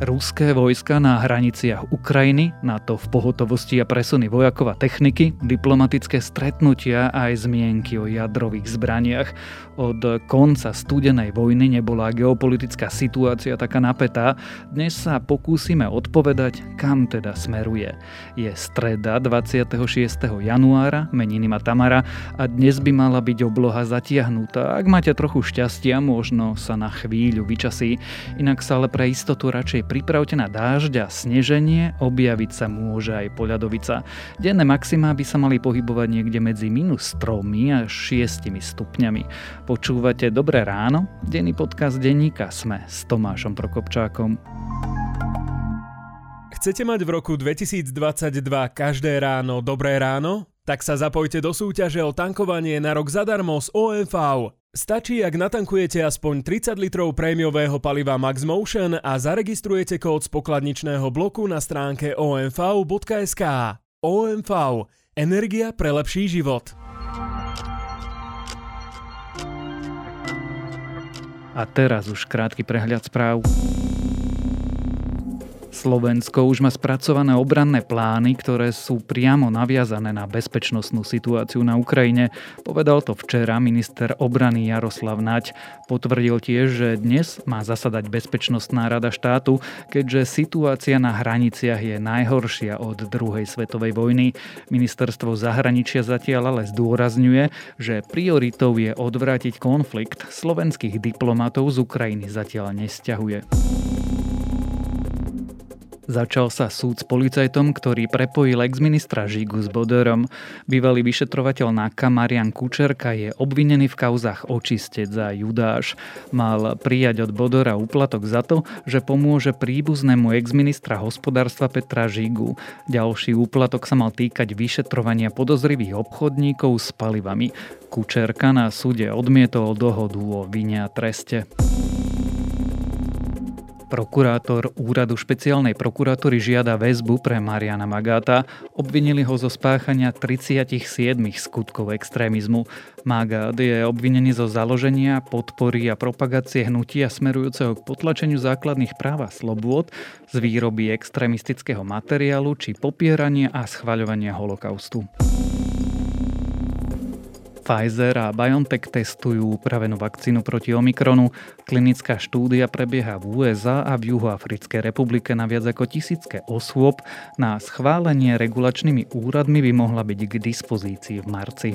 Ruské vojska na hraniciach Ukrajiny, na to v pohotovosti a presuny vojakov a techniky, diplomatické stretnutia aj zmienky o jadrových zbraniach. Od konca studenej vojny nebola geopolitická situácia taká napätá. Dnes sa pokúsime odpovedať, kam teda smeruje. Je streda 26. januára, meniny ma Tamara a dnes by mala byť obloha zatiahnutá. Ak máte trochu šťastia, možno sa na chvíľu vyčasí, inak sa ale pre istotu radšej pripravte na dážď a sneženie, objaviť sa môže aj poľadovica. Denné maxima by sa mali pohybovať niekde medzi minus 3 až 6 stupňami. Počúvate Dobré ráno? Denný podcast denníka Sme s Tomášom Prokopčákom. Chcete mať v roku 2022 každé ráno dobré ráno? Tak sa zapojte do súťaže o tankovanie na rok zadarmo z OMV. Stačí, ak natankujete aspoň 30 litrov prémiového paliva Max Motion a zaregistrujete kód z pokladničného bloku na stránke omv.sk. OMV. Energia pre lepší život. A teraz už krátky prehľad správ. Slovensko už má spracované obranné plány, ktoré sú priamo naviazané na bezpečnostnú situáciu na Ukrajine. Povedal to včera minister obrany Jaroslav Naď. Potvrdil tiež, že dnes má zasadať Bezpečnostná rada štátu, keďže situácia na hraniciach je najhoršia od druhej svetovej vojny. Ministerstvo zahraničia zatiaľ ale zdôrazňuje, že prioritou je odvrátiť konflikt. Slovenských diplomatov z Ukrajiny zatiaľ nesťahuje. Začal sa súd s policajtom, ktorý prepojil ex-ministra Žigu s Boderom. Bývalý vyšetrovateľ NAKA Marian Kučerka je obvinený v kauzach očistec za Judáš. Mal prijať od Bodora úplatok za to, že pomôže príbuznému ex-ministra hospodárstva Petra Žigu. Ďalší úplatok sa mal týkať vyšetrovania podozrivých obchodníkov s palivami. Kučerka na súde odmietol dohodu o vine a treste. Prokurátor úradu špeciálnej prokuratúry žiada väzbu pre Mariana Magáta. Obvinili ho zo spáchania 37 skutkov extrémizmu. Magát je obvinený zo založenia, podpory a propagácie hnutia smerujúceho k potlačeniu základných práv a slobôd, z výroby extrémistického materiálu či popierania a schvaľovania holokaustu. Pfizer a BioNTech testujú upravenú vakcínu proti Omikronu. Klinická štúdia prebieha v USA a v Juhoafrickej republike na viac ako tisícke osôb. Na schválenie regulačnými úradmi by mohla byť k dispozícii v marci.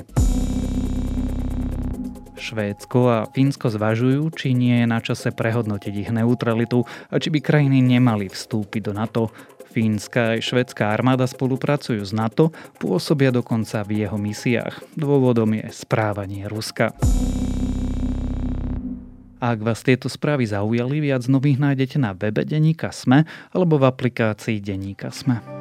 Švédsko a Fínsko zvažujú, či nie je na čase prehodnotiť ich neutralitu a či by krajiny nemali vstúpiť do NATO. Fínska aj švedská armáda spolupracujú s NATO, pôsobia dokonca v jeho misiách. Dôvodom je správanie Ruska. Ak vás tieto správy zaujali, viac nových nájdete na webe Deníka Sme alebo v aplikácii Deníka Sme.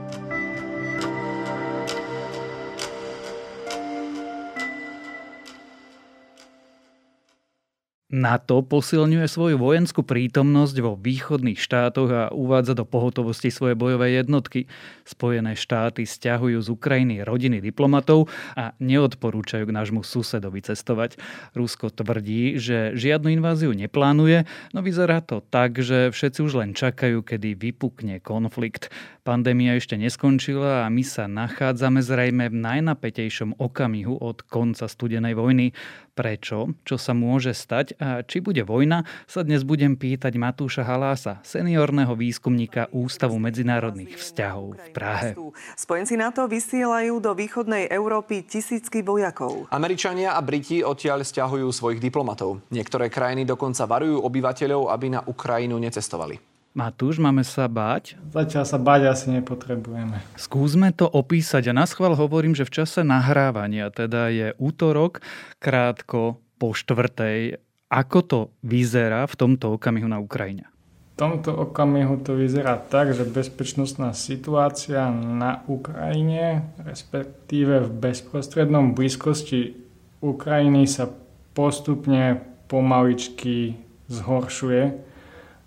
NATO posilňuje svoju vojenskú prítomnosť vo východných štátoch a uvádza do pohotovosti svoje bojové jednotky. Spojené štáty stiahujú z Ukrajiny rodiny diplomatov a neodporúčajú k nášmu susedovi cestovať. Rusko tvrdí, že žiadnu inváziu neplánuje, no vyzerá to tak, že všetci už len čakajú, kedy vypukne konflikt. Pandémia ešte neskončila a my sa nachádzame zrejme v najnapätejšom okamihu od konca studenej vojny. Prečo? Čo sa môže stať? A či bude vojna? Sa dnes budem pýtať Matúša Halása, seniorného výskumníka Ústavu medzinárodných vzťahov v Prahe. Spojenci NATO vysielajú do východnej Európy tisícky vojakov. Američania a Briti odtiaľ stiahujú svojich diplomatov. Niektoré krajiny dokonca varujú obyvateľov, aby na Ukrajinu necestovali. Matúš, máme sa báť? Zatiaľ sa báť asi nepotrebujeme. Skúsme to opísať a na schvál hovorím, že v čase nahrávania, teda je útorok, krátko po štvrtej. Ako to vyzerá v tomto okamihu na Ukrajine? V tomto okamihu to vyzerá tak, že bezpečnostná situácia na Ukrajine, respektíve v bezprostrednom blízkosti Ukrajiny sa postupne pomaličky zhoršuje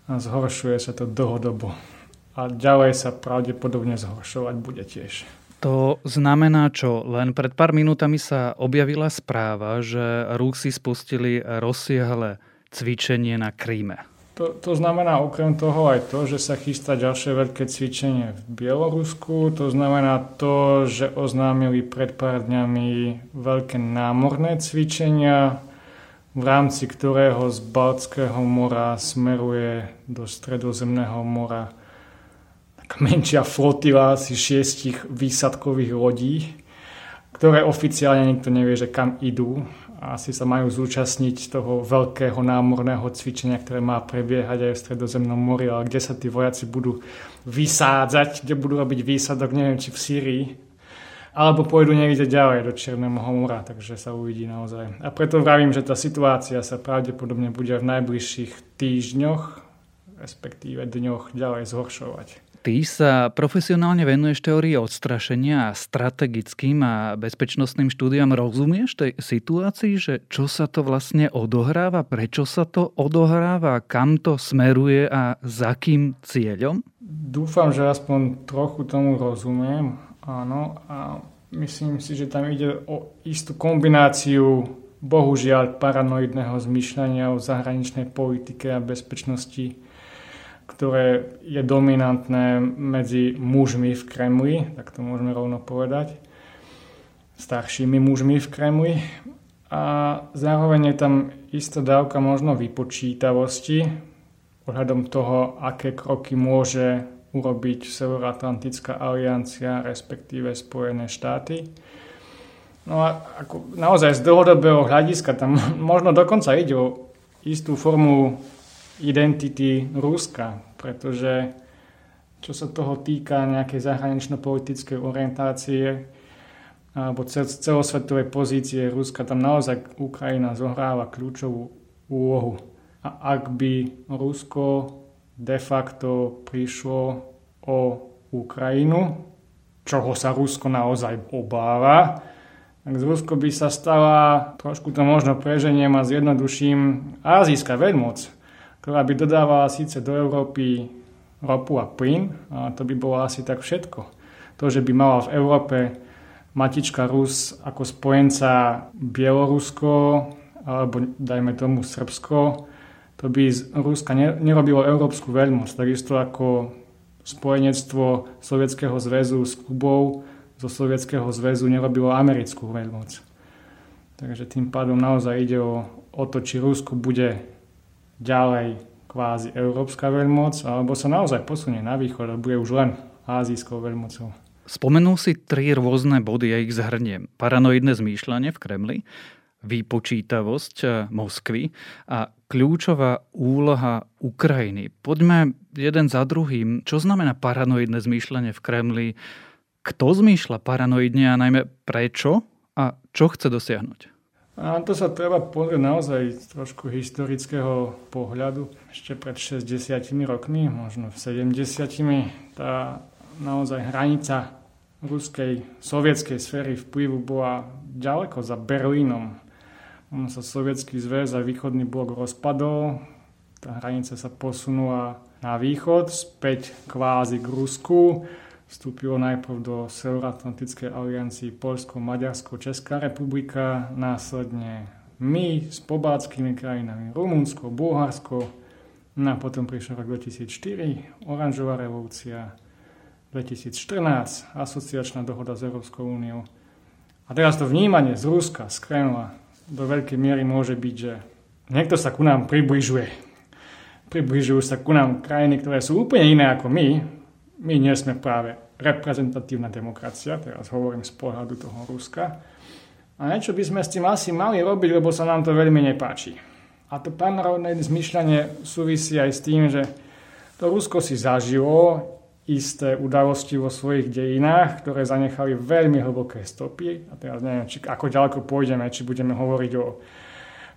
a zhoršuje sa to dlhodobo. A ďalej sa pravdepodobne zhoršovať bude tiež. To znamená čo? Len pred pár minútami sa objavila správa, že Rusi spustili rozsiahle cvičenie na Kríme. To, to znamená okrem toho aj to, že sa chystá ďalšie veľké cvičenie v Bielorusku. To znamená to, že oznámili pred pár dňami veľké námorné cvičenia, v rámci ktorého z Baltského mora smeruje do Stredozemného mora taká menšia flotila asi šiestich výsadkových lodí, ktoré oficiálne nikto nevie, že kam idú. Asi sa majú zúčastniť toho veľkého námorného cvičenia, ktoré má prebiehať aj v Stredozemnom mori, ale kde sa tí vojaci budú vysádzať, kde budú robiť výsadok, neviem, či v Sýrii, alebo pôjdu niekde ďalej do Černého mora, takže sa uvidí naozaj. A preto vravím, že tá situácia sa pravdepodobne bude v najbližších týždňoch, respektíve dňoch ďalej zhoršovať. Ty sa profesionálne venuješ teórii odstrašenia a strategickým a bezpečnostným štúdiam. Rozumieš tej situácii, že čo sa to vlastne odohráva, prečo sa to odohráva, kam to smeruje a za kým cieľom? Dúfam, že aspoň trochu tomu rozumiem. Áno, a myslím si, že tam ide o istú kombináciu bohužiaľ paranoidného zmyšľania o zahraničnej politike a bezpečnosti ktoré je dominantné medzi mužmi v Kremli, tak to môžeme rovno povedať, staršími mužmi v Kremli. A zároveň je tam istá dávka možno vypočítavosti ohľadom toho, aké kroky môže urobiť Severoatlantická aliancia, respektíve Spojené štáty. No a ako naozaj z dlhodobého hľadiska tam možno dokonca ide o istú formu identity Ruska, pretože čo sa toho týka nejakej zahranično-politickej orientácie alebo celosvetovej pozície Ruska, tam naozaj Ukrajina zohráva kľúčovú úlohu. A ak by Rusko de facto prišlo o Ukrajinu, čoho sa Rusko naozaj obáva, tak z Rusko by sa stala, trošku to možno preženiem a zjednoduším, azijská veľmoc ktorá by dodávala síce do Európy ropu a plyn, a to by bolo asi tak všetko. To, že by mala v Európe matička Rus ako spojenca Bielorusko alebo dajme tomu Srbsko, to by z Ruska nerobilo európsku veľmoc, takisto ako spojenectvo Sovietskeho zväzu s Kubou zo Sovietskeho zväzu nerobilo americkú veľmoc. Takže tým pádom naozaj ide o, o to, či Rusko bude ďalej kvázi európska veľmoc, alebo sa naozaj posunie na východ a bude už len azijskou veľmocou. Spomenul si tri rôzne body, ja ich zhrniem. Paranoidné zmýšľanie v Kremli, výpočítavosť eh, Moskvy a kľúčová úloha Ukrajiny. Poďme jeden za druhým. Čo znamená paranoidné zmýšľanie v Kremli? Kto zmýšľa paranoidne a najmä prečo a čo chce dosiahnuť? A to sa treba pozrieť naozaj trošku historického pohľadu. Ešte pred 60 rokmi, možno v 70 tá naozaj hranica ruskej, sovietskej sféry vplyvu bola ďaleko za Berlínom. On sa sovietský zväz a východný blok rozpadol, tá hranica sa posunula na východ, späť kvázi k Rusku. Vstúpilo najprv do Severoatlantickej aliancii Polsko, Maďarsko, Česká republika, následne my s pobáckými krajinami Rumunsko, Bulharsko, no a potom prišiel rok 2004, oranžová revolúcia, 2014, asociačná dohoda s Európskou úniou. A teraz to vnímanie z Ruska, z Kremla, do veľkej miery môže byť, že niekto sa ku nám približuje. Približujú sa ku nám krajiny, ktoré sú úplne iné ako my, my nie sme práve reprezentatívna demokracia, teraz hovorím z pohľadu toho Ruska. A niečo by sme s tým asi mali robiť, lebo sa nám to veľmi nepáči. A to pannárodné zmyšľanie súvisí aj s tým, že to Rusko si zažilo isté udalosti vo svojich dejinách, ktoré zanechali veľmi hlboké stopy. A teraz neviem, či, ako ďaleko pôjdeme, či budeme hovoriť o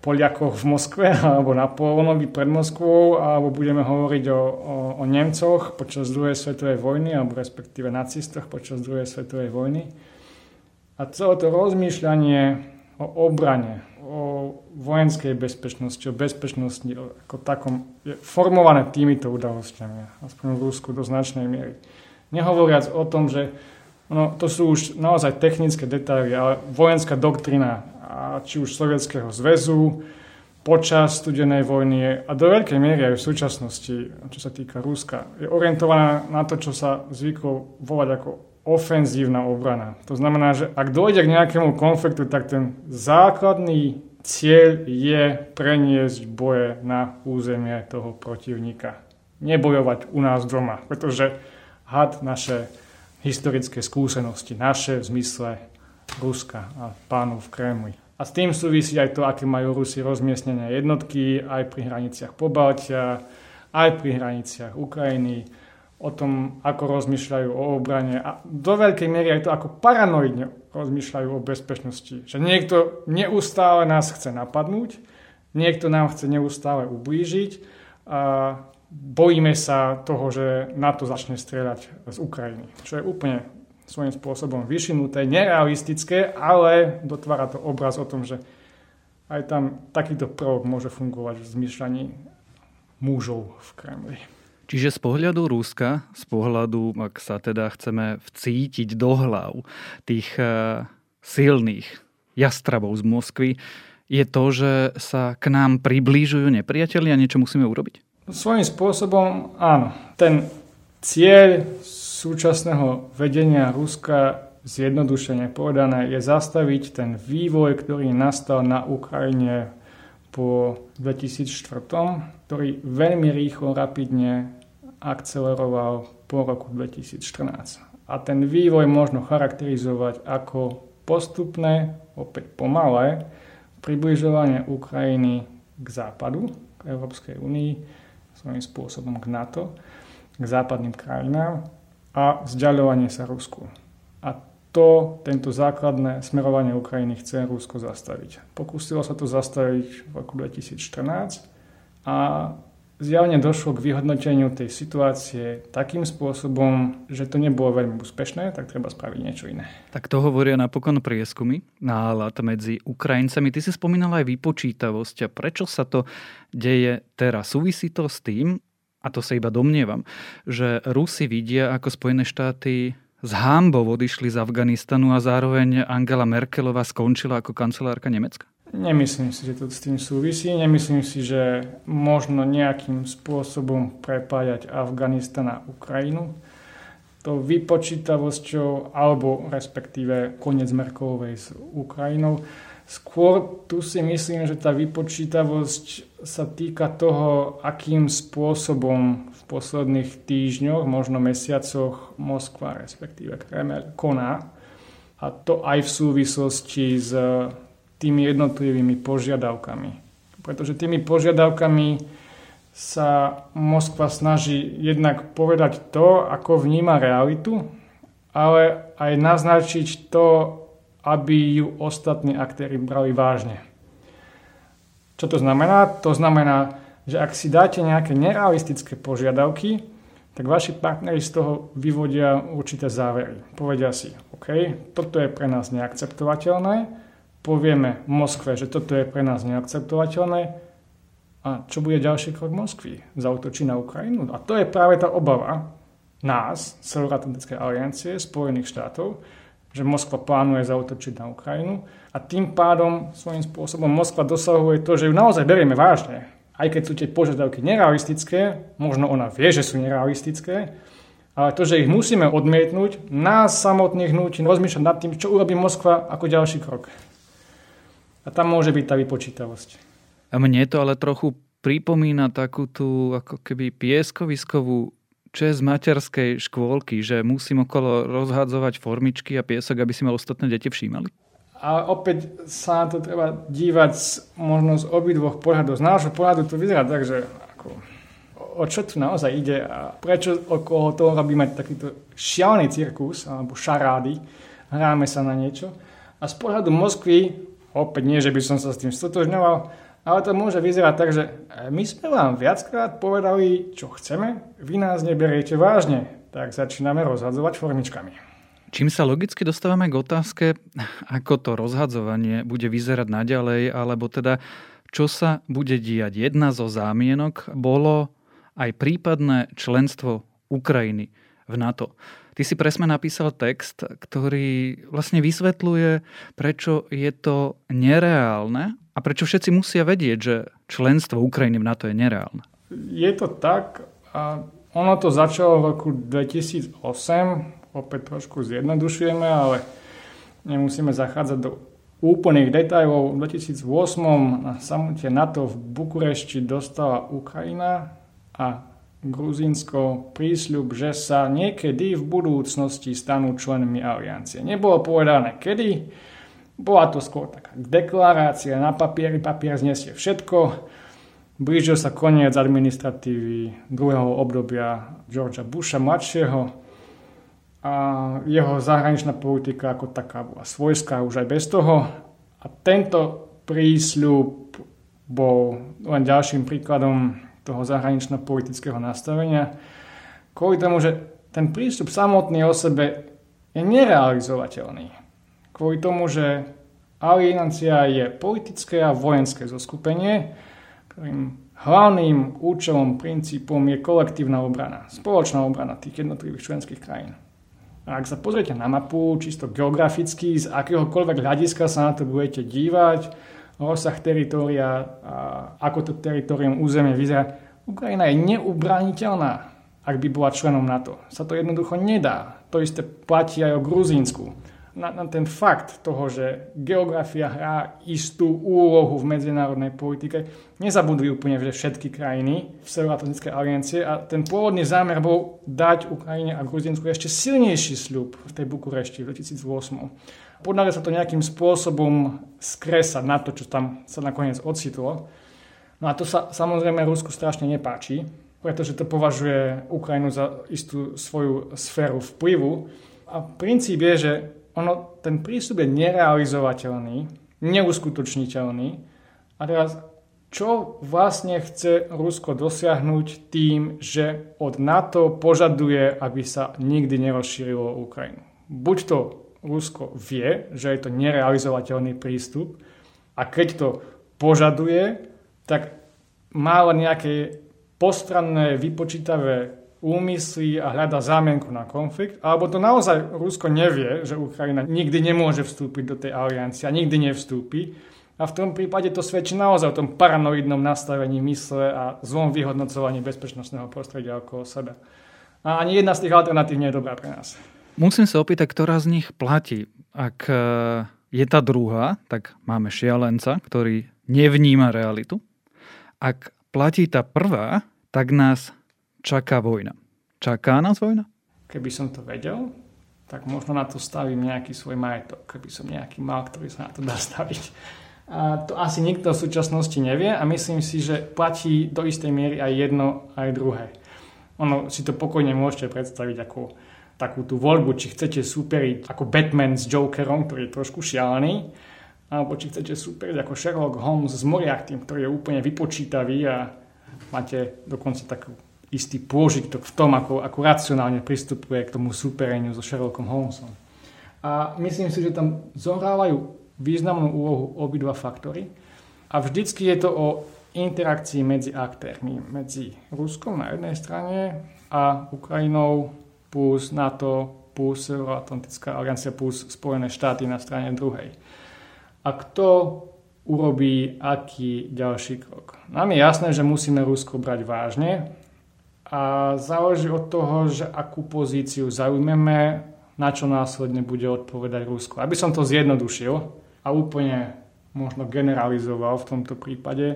Poliakoch v Moskve alebo Napoleonovi pred Moskvou alebo budeme hovoriť o, o, o Nemcoch počas druhej svetovej vojny alebo respektíve nacistoch počas druhej svetovej vojny. A celé to rozmýšľanie o obrane, o vojenskej bezpečnosti, o bezpečnosti ako takom je formované týmito udalosťami, aspoň v Rusku do značnej miery. Nehovoriac o tom, že no, to sú už naozaj technické detaily, ale vojenská doktrina či už Sovietskeho zväzu, počas studenej vojny a do veľkej miery aj v súčasnosti, čo sa týka Ruska, je orientovaná na to, čo sa zvyklo volať ako ofenzívna obrana. To znamená, že ak dojde k nejakému konfliktu, tak ten základný cieľ je preniesť boje na územie toho protivníka. Nebojovať u nás doma, pretože had naše historické skúsenosti, naše v zmysle Ruska a pánov v Kremli. A s tým súvisí aj to, aké majú Rusi rozmiestnenia jednotky aj pri hraniciach Pobaltia, aj pri hraniciach Ukrajiny, o tom, ako rozmýšľajú o obrane a do veľkej miery aj to, ako paranoidne rozmýšľajú o bezpečnosti. Že niekto neustále nás chce napadnúť, niekto nám chce neustále ublížiť a bojíme sa toho, že NATO začne strieľať z Ukrajiny. Čo je úplne svojím spôsobom vyšinuté, nerealistické, ale dotvára to obraz o tom, že aj tam takýto prvok môže fungovať v zmyšľaní mužov v Kremli. Čiže z pohľadu Ruska, z pohľadu, ak sa teda chceme vcítiť do hlav tých uh, silných jastrabov z Moskvy, je to, že sa k nám priblížujú nepriateľi a niečo musíme urobiť? Svojím spôsobom áno. Ten cieľ súčasného vedenia Ruska zjednodušene povedané je zastaviť ten vývoj, ktorý nastal na Ukrajine po 2004, ktorý veľmi rýchlo, rapidne akceleroval po roku 2014. A ten vývoj možno charakterizovať ako postupné, opäť pomalé, približovanie Ukrajiny k západu, k Európskej únii, svojím spôsobom k NATO, k západným krajinám a vzdialovanie sa Rusku. A to, tento základné smerovanie Ukrajiny chce Rusko zastaviť. Pokúsilo sa to zastaviť v roku 2014 a zjavne došlo k vyhodnoteniu tej situácie takým spôsobom, že to nebolo veľmi úspešné, tak treba spraviť niečo iné. Tak to hovoria napokon prieskumy nálad medzi Ukrajincami. Ty si spomínal aj vypočítavosť. A prečo sa to deje teraz? Súvisí to s tým, a to sa iba domnievam, že Rusi vidia, ako Spojené štáty s hámbou odišli z Afganistanu a zároveň Angela Merkelová skončila ako kancelárka Nemecka? Nemyslím si, že to s tým súvisí. Nemyslím si, že možno nejakým spôsobom prepájať Afganistan a Ukrajinu. To vypočítavosťou, alebo respektíve koniec Merkelovej s Ukrajinou, Skôr tu si myslím, že tá vypočítavosť sa týka toho, akým spôsobom v posledných týždňoch, možno mesiacoch Moskva, respektíve Kreml, koná. A to aj v súvislosti s tými jednotlivými požiadavkami. Pretože tými požiadavkami sa Moskva snaží jednak povedať to, ako vníma realitu, ale aj naznačiť to, aby ju ostatní aktéry brali vážne. Čo to znamená? To znamená, že ak si dáte nejaké nerealistické požiadavky, tak vaši partneri z toho vyvodia určité závery. Povedia si, OK, toto je pre nás neakceptovateľné, povieme Moskve, že toto je pre nás neakceptovateľné a čo bude ďalší krok Moskvy? Zautočí na Ukrajinu? A to je práve tá obava nás, Severoatlantickej aliancie, Spojených štátov, že Moskva plánuje zautočiť na Ukrajinu a tým pádom svojím spôsobom Moskva dosahuje to, že ju naozaj berieme vážne. Aj keď sú tie požiadavky nerealistické, možno ona vie, že sú nerealistické, ale to, že ich musíme odmietnúť, nás samotných nutí rozmýšľať nad tým, čo urobí Moskva ako ďalší krok. A tam môže byť tá vypočítavosť. A mne to ale trochu pripomína takú tú ako keby pieskoviskovú čest materskej škôlky, že musím okolo rozhadzovať formičky a piesok, aby si ma ostatné deti všímali? A opäť sa na to treba dívať možno z obidvoch pohľadov. Z nášho pohľadu to vyzerá tak, že ako, o čo tu naozaj ide a prečo okolo toho robíme takýto šialený cirkus alebo šarády, hráme sa na niečo. A z pohľadu Moskvy, opäť nie, že by som sa s tým stotožňoval, ale to môže vyzerať tak, že e, my sme vám viackrát povedali, čo chceme, vy nás neberiete vážne, tak začíname rozhadzovať formičkami. Čím sa logicky dostávame k otázke, ako to rozhadzovanie bude vyzerať naďalej, alebo teda čo sa bude diať. Jedna zo zámienok bolo aj prípadné členstvo Ukrajiny v NATO. Ty si presme napísal text, ktorý vlastne vysvetľuje, prečo je to nereálne A prečo všetci musia vedieť, že členstvo Ukrajiny v NATO je nereálne? Je to tak a ono to začalo v roku 2008, opäť trošku zjednodušujeme, ale nemusíme zachádzať do úplných detajlov. V 2008 na samote NATO v Bukurešti dostala Ukrajina a Gruzínsko prísľub, že sa niekedy v budúcnosti stanú členmi aliancie. Nebolo povedané kedy, bola to skôr taká deklarácia na papieri, papier znesie všetko. Blížil sa koniec administratívy druhého obdobia Georgia Busha mladšieho a jeho zahraničná politika ako taká bola svojská už aj bez toho. A tento prísľub bol len ďalším príkladom toho zahranično-politického nastavenia, kvôli tomu, že ten prístup samotný o sebe je nerealizovateľný. Kvôli tomu, že alienancia je politické a vojenské zoskupenie, ktorým hlavným účelom, princípom je kolektívna obrana, spoločná obrana tých jednotlivých členských krajín. A ak sa pozriete na mapu, čisto geograficky, z akéhokoľvek hľadiska sa na to budete dívať, rozsah teritoria, a ako to teritorium územie vyzerá. Ukrajina je neubrániteľná, ak by bola členom NATO. Sa to jednoducho nedá. To isté platí aj o Gruzínsku na, na ten fakt toho, že geografia hrá istú úlohu v medzinárodnej politike. Nezabudli úplne že všetky krajiny v Severoatlantickej aliancie a ten pôvodný zámer bol dať Ukrajine a Gruzinsku ešte silnejší sľub v tej Bukurešti v 2008. Podarilo sa to nejakým spôsobom skresať na to, čo tam sa nakoniec ocitlo. No a to sa samozrejme Rusku strašne nepáči, pretože to považuje Ukrajinu za istú svoju sféru vplyvu. A princíp je, že ono, ten prístup je nerealizovateľný, neuskutočniteľný. A teraz, čo vlastne chce Rusko dosiahnuť tým, že od NATO požaduje, aby sa nikdy nerozšírilo Ukrajinu? Buď to Rusko vie, že je to nerealizovateľný prístup a keď to požaduje, tak má len nejaké postranné, vypočítavé úmysly a hľada zámienku na konflikt, alebo to naozaj Rusko nevie, že Ukrajina nikdy nemôže vstúpiť do tej aliancie a nikdy nevstúpi. A v tom prípade to svedčí naozaj o tom paranoidnom nastavení mysle a zlom vyhodnocovaní bezpečnostného prostredia okolo seba. A ani jedna z tých alternatív nie je dobrá pre nás. Musím sa opýtať, ktorá z nich platí. Ak e, je tá druhá, tak máme šialenca, ktorý nevníma realitu. Ak platí tá prvá, tak nás čaká vojna. Čaká nás vojna? Keby som to vedel, tak možno na to stavím nejaký svoj majetok, keby som nejaký mal, ktorý sa na to dá staviť. A to asi nikto v súčasnosti nevie a myslím si, že platí do istej miery aj jedno, aj druhé. Ono si to pokojne môžete predstaviť ako takú tú voľbu, či chcete súperiť ako Batman s Jokerom, ktorý je trošku šialený, alebo či chcete súperiť ako Sherlock Holmes s Moriartym, ktorý je úplne vypočítavý a máte dokonca takú istý pôžitok v tom, ako, ako racionálne pristupuje k tomu súpereniu so Sherlockom Holmesom. A myslím si, že tam zohrávajú významnú úlohu obidva faktory. A vždycky je to o interakcii medzi aktérmi, medzi Ruskom na jednej strane a Ukrajinou plus NATO plus Euroatlantická aliancia plus Spojené štáty na strane druhej. A kto urobí aký ďalší krok? Nám je jasné, že musíme Rusko brať vážne, a záleží od toho, že akú pozíciu zaujmeme, na čo následne bude odpovedať Rusko. Aby som to zjednodušil a úplne možno generalizoval v tomto prípade,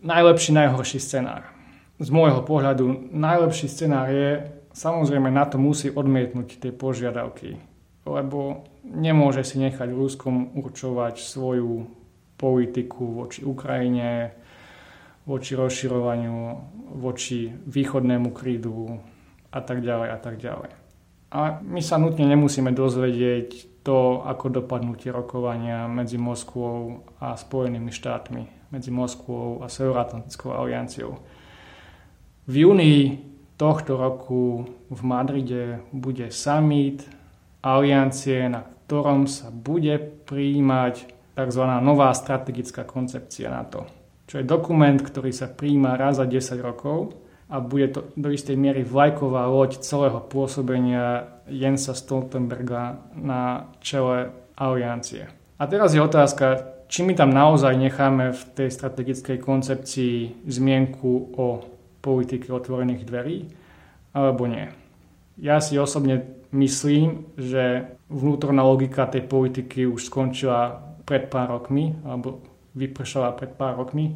najlepší, najhorší scenár. Z môjho pohľadu najlepší scenár je, samozrejme na to musí odmietnúť tie požiadavky, lebo nemôže si nechať Ruskom určovať svoju politiku voči Ukrajine, voči rozširovaniu, voči východnému krídu a tak ďalej a tak ďalej. A my sa nutne nemusíme dozvedieť to, ako dopadnú tie rokovania medzi Moskvou a Spojenými štátmi, medzi Moskvou a Severoatlantickou alianciou. V júni tohto roku v Madride bude summit aliancie, na ktorom sa bude prijímať tzv. nová strategická koncepcia NATO čo je dokument, ktorý sa príjma raz za 10 rokov a bude to do istej miery vlajková loď celého pôsobenia Jensa Stoltenberga na čele aliancie. A teraz je otázka, či my tam naozaj necháme v tej strategickej koncepcii zmienku o politike otvorených dverí, alebo nie. Ja si osobne myslím, že vnútorná logika tej politiky už skončila pred pár rokmi, alebo vypršala pred pár rokmi.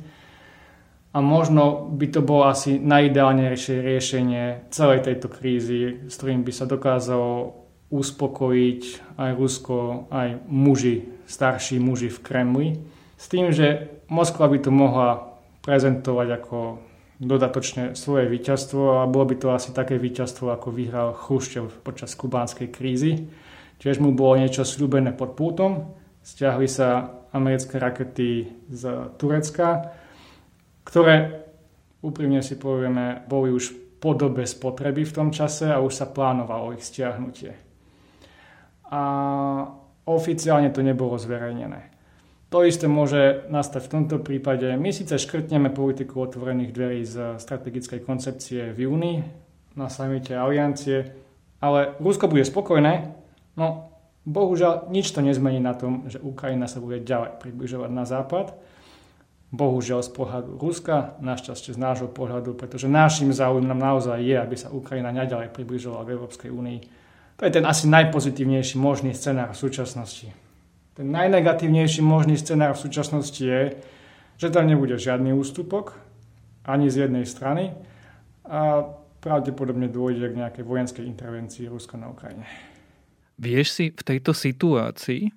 A možno by to bolo asi najideálnejšie riešenie celej tejto krízy, s ktorým by sa dokázalo uspokojiť aj Rusko, aj muži, starší muži v Kremli. S tým, že Moskva by to mohla prezentovať ako dodatočne svoje víťazstvo a bolo by to asi také víťazstvo, ako vyhral Chruščov počas kubánskej krízy. Tiež mu bolo niečo slúbené pod pútom, stiahli sa americké rakety z Turecka, ktoré, úprimne si povieme, boli už po dobe spotreby v tom čase a už sa plánovalo ich stiahnutie a oficiálne to nebolo zverejnené. To isté môže nastať v tomto prípade. My síce škrtneme politiku otvorených dverí z strategickej koncepcie v júni na samite aliancie, ale Rusko bude spokojné, no bohužiaľ nič to nezmení na tom, že Ukrajina sa bude ďalej približovať na západ. Bohužiaľ z pohľadu Ruska, našťastie z nášho pohľadu, pretože našim záujmom naozaj je, aby sa Ukrajina naďalej približovala k Európskej únii to je ten asi najpozitívnejší možný scenár v súčasnosti. Ten najnegatívnejší možný scenár v súčasnosti je, že tam nebude žiadny ústupok ani z jednej strany a pravdepodobne dôjde k nejakej vojenskej intervencii Ruska na Ukrajine. Vieš si v tejto situácii,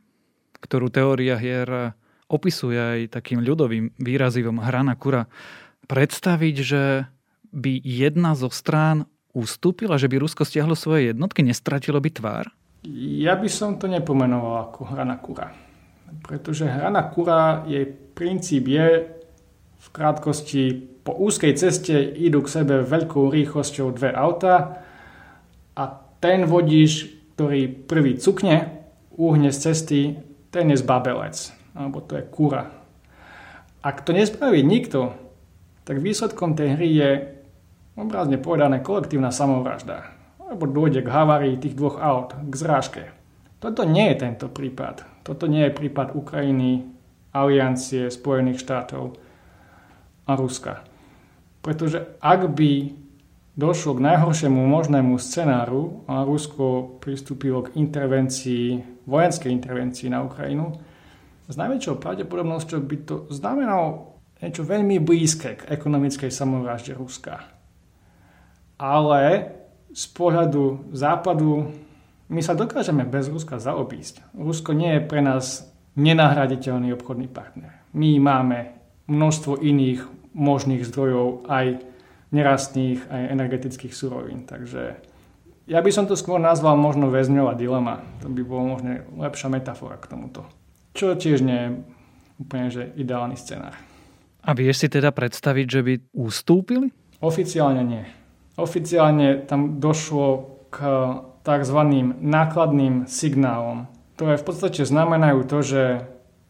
ktorú teória hier opisuje aj takým ľudovým výrazivom hra na kura, predstaviť, že by jedna zo strán ustúpila, že by Rusko stiahlo svoje jednotky, nestratilo by tvár? Ja by som to nepomenoval ako hra na kura. Pretože hra na kura, jej princíp je v krátkosti po úzkej ceste idú k sebe veľkou rýchlosťou dve auta a ten vodič, ktorý prvý cukne, uhne z cesty, ten je zbabelec. Alebo to je kura. Ak to nespraví nikto, tak výsledkom tej hry je obrazne povedané kolektívna samovražda, alebo dôjde k havárii tých dvoch aut, k zrážke. Toto nie je tento prípad. Toto nie je prípad Ukrajiny, aliancie Spojených štátov a Ruska. Pretože ak by došlo k najhoršiemu možnému scenáru a Rusko pristúpilo k intervencii, vojenskej intervencii na Ukrajinu, s najväčšou pravdepodobnosťou by to znamenalo niečo veľmi blízke k ekonomickej samovražde Ruska ale z pohľadu západu my sa dokážeme bez Ruska zaobísť. Rusko nie je pre nás nenahraditeľný obchodný partner. My máme množstvo iných možných zdrojov aj nerastných, aj energetických surovín. Takže ja by som to skôr nazval možno väzňová dilema. To by bolo možno lepšia metafora k tomuto. Čo tiež nie je úplne že ideálny scenár. A vieš si teda predstaviť, že by ustúpili? Oficiálne nie. Oficiálne tam došlo k tzv. nákladným signálom, ktoré v podstate znamenajú to, že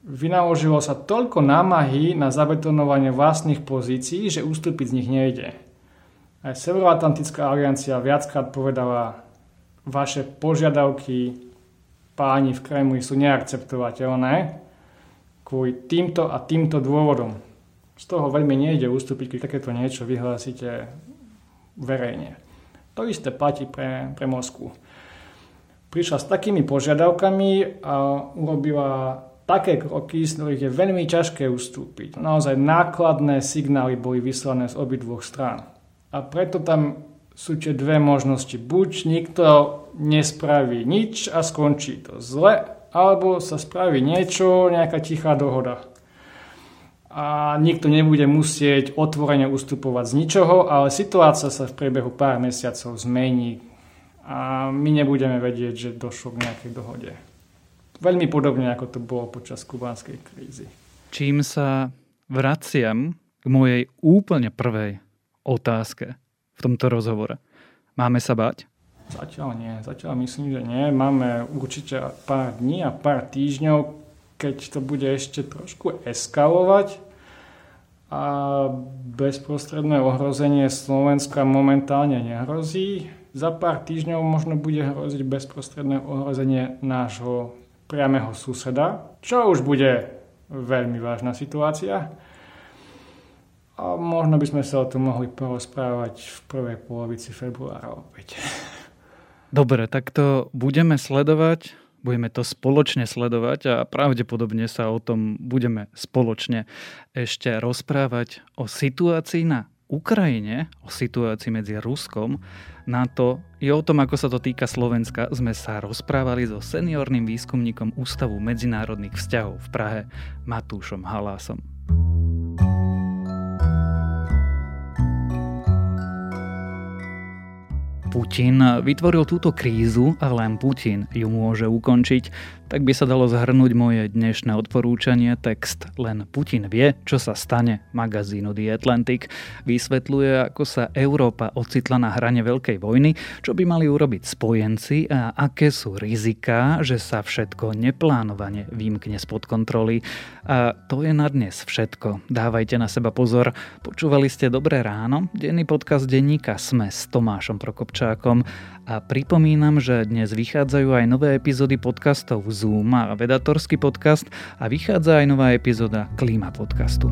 vynaložilo sa toľko námahy na zabetonovanie vlastných pozícií, že ústupiť z nich nejde. Aj Severoatlantická aliancia viackrát povedala, vaše požiadavky páni v Kremli sú neakceptovateľné kvôli týmto a týmto dôvodom. Z toho veľmi nejde ústupiť, keď takéto niečo vyhlásite verejne. To isté platí pre, pre Moskvu. Prišla s takými požiadavkami a urobila také kroky, z ktorých je veľmi ťažké ustúpiť. Naozaj nákladné signály boli vyslané z obidvoch strán. A preto tam sú tie dve možnosti. Buď nikto nespraví nič a skončí to zle, alebo sa spraví niečo, nejaká tichá dohoda a nikto nebude musieť otvorene ustupovať z ničoho, ale situácia sa v priebehu pár mesiacov zmení a my nebudeme vedieť, že došlo k nejakej dohode. Veľmi podobne, ako to bolo počas kubánskej krízy. Čím sa vraciam k mojej úplne prvej otázke v tomto rozhovore. Máme sa bať? Zatiaľ nie. Zatiaľ myslím, že nie. Máme určite pár dní a pár týždňov, keď to bude ešte trošku eskalovať, a bezprostredné ohrozenie Slovenska momentálne nehrozí. Za pár týždňov možno bude hroziť bezprostredné ohrozenie nášho priameho suseda, čo už bude veľmi vážna situácia. A možno by sme sa o tom mohli porozprávať v prvej polovici februára opäť. Dobre, tak to budeme sledovať, budeme to spoločne sledovať a pravdepodobne sa o tom budeme spoločne ešte rozprávať o situácii na Ukrajine, o situácii medzi Ruskom, na to i o tom, ako sa to týka Slovenska, sme sa rozprávali so seniorným výskumníkom Ústavu medzinárodných vzťahov v Prahe Matúšom Halásom. Putin vytvoril túto krízu a len Putin ju môže ukončiť, tak by sa dalo zhrnúť moje dnešné odporúčanie. Text Len Putin vie, čo sa stane magazínu The Atlantic vysvetľuje, ako sa Európa ocitla na hrane veľkej vojny, čo by mali urobiť spojenci a aké sú riziká, že sa všetko neplánovane vymkne spod kontroly. A to je na dnes všetko. Dávajte na seba pozor. Počúvali ste Dobré ráno, denný podcast denníka Sme s Tomášom Prokopčákom a pripomínam, že dnes vychádzajú aj nové epizódy podcastov A Vedatorský podcast a vychádza aj nová epizóda Klíma podcastu.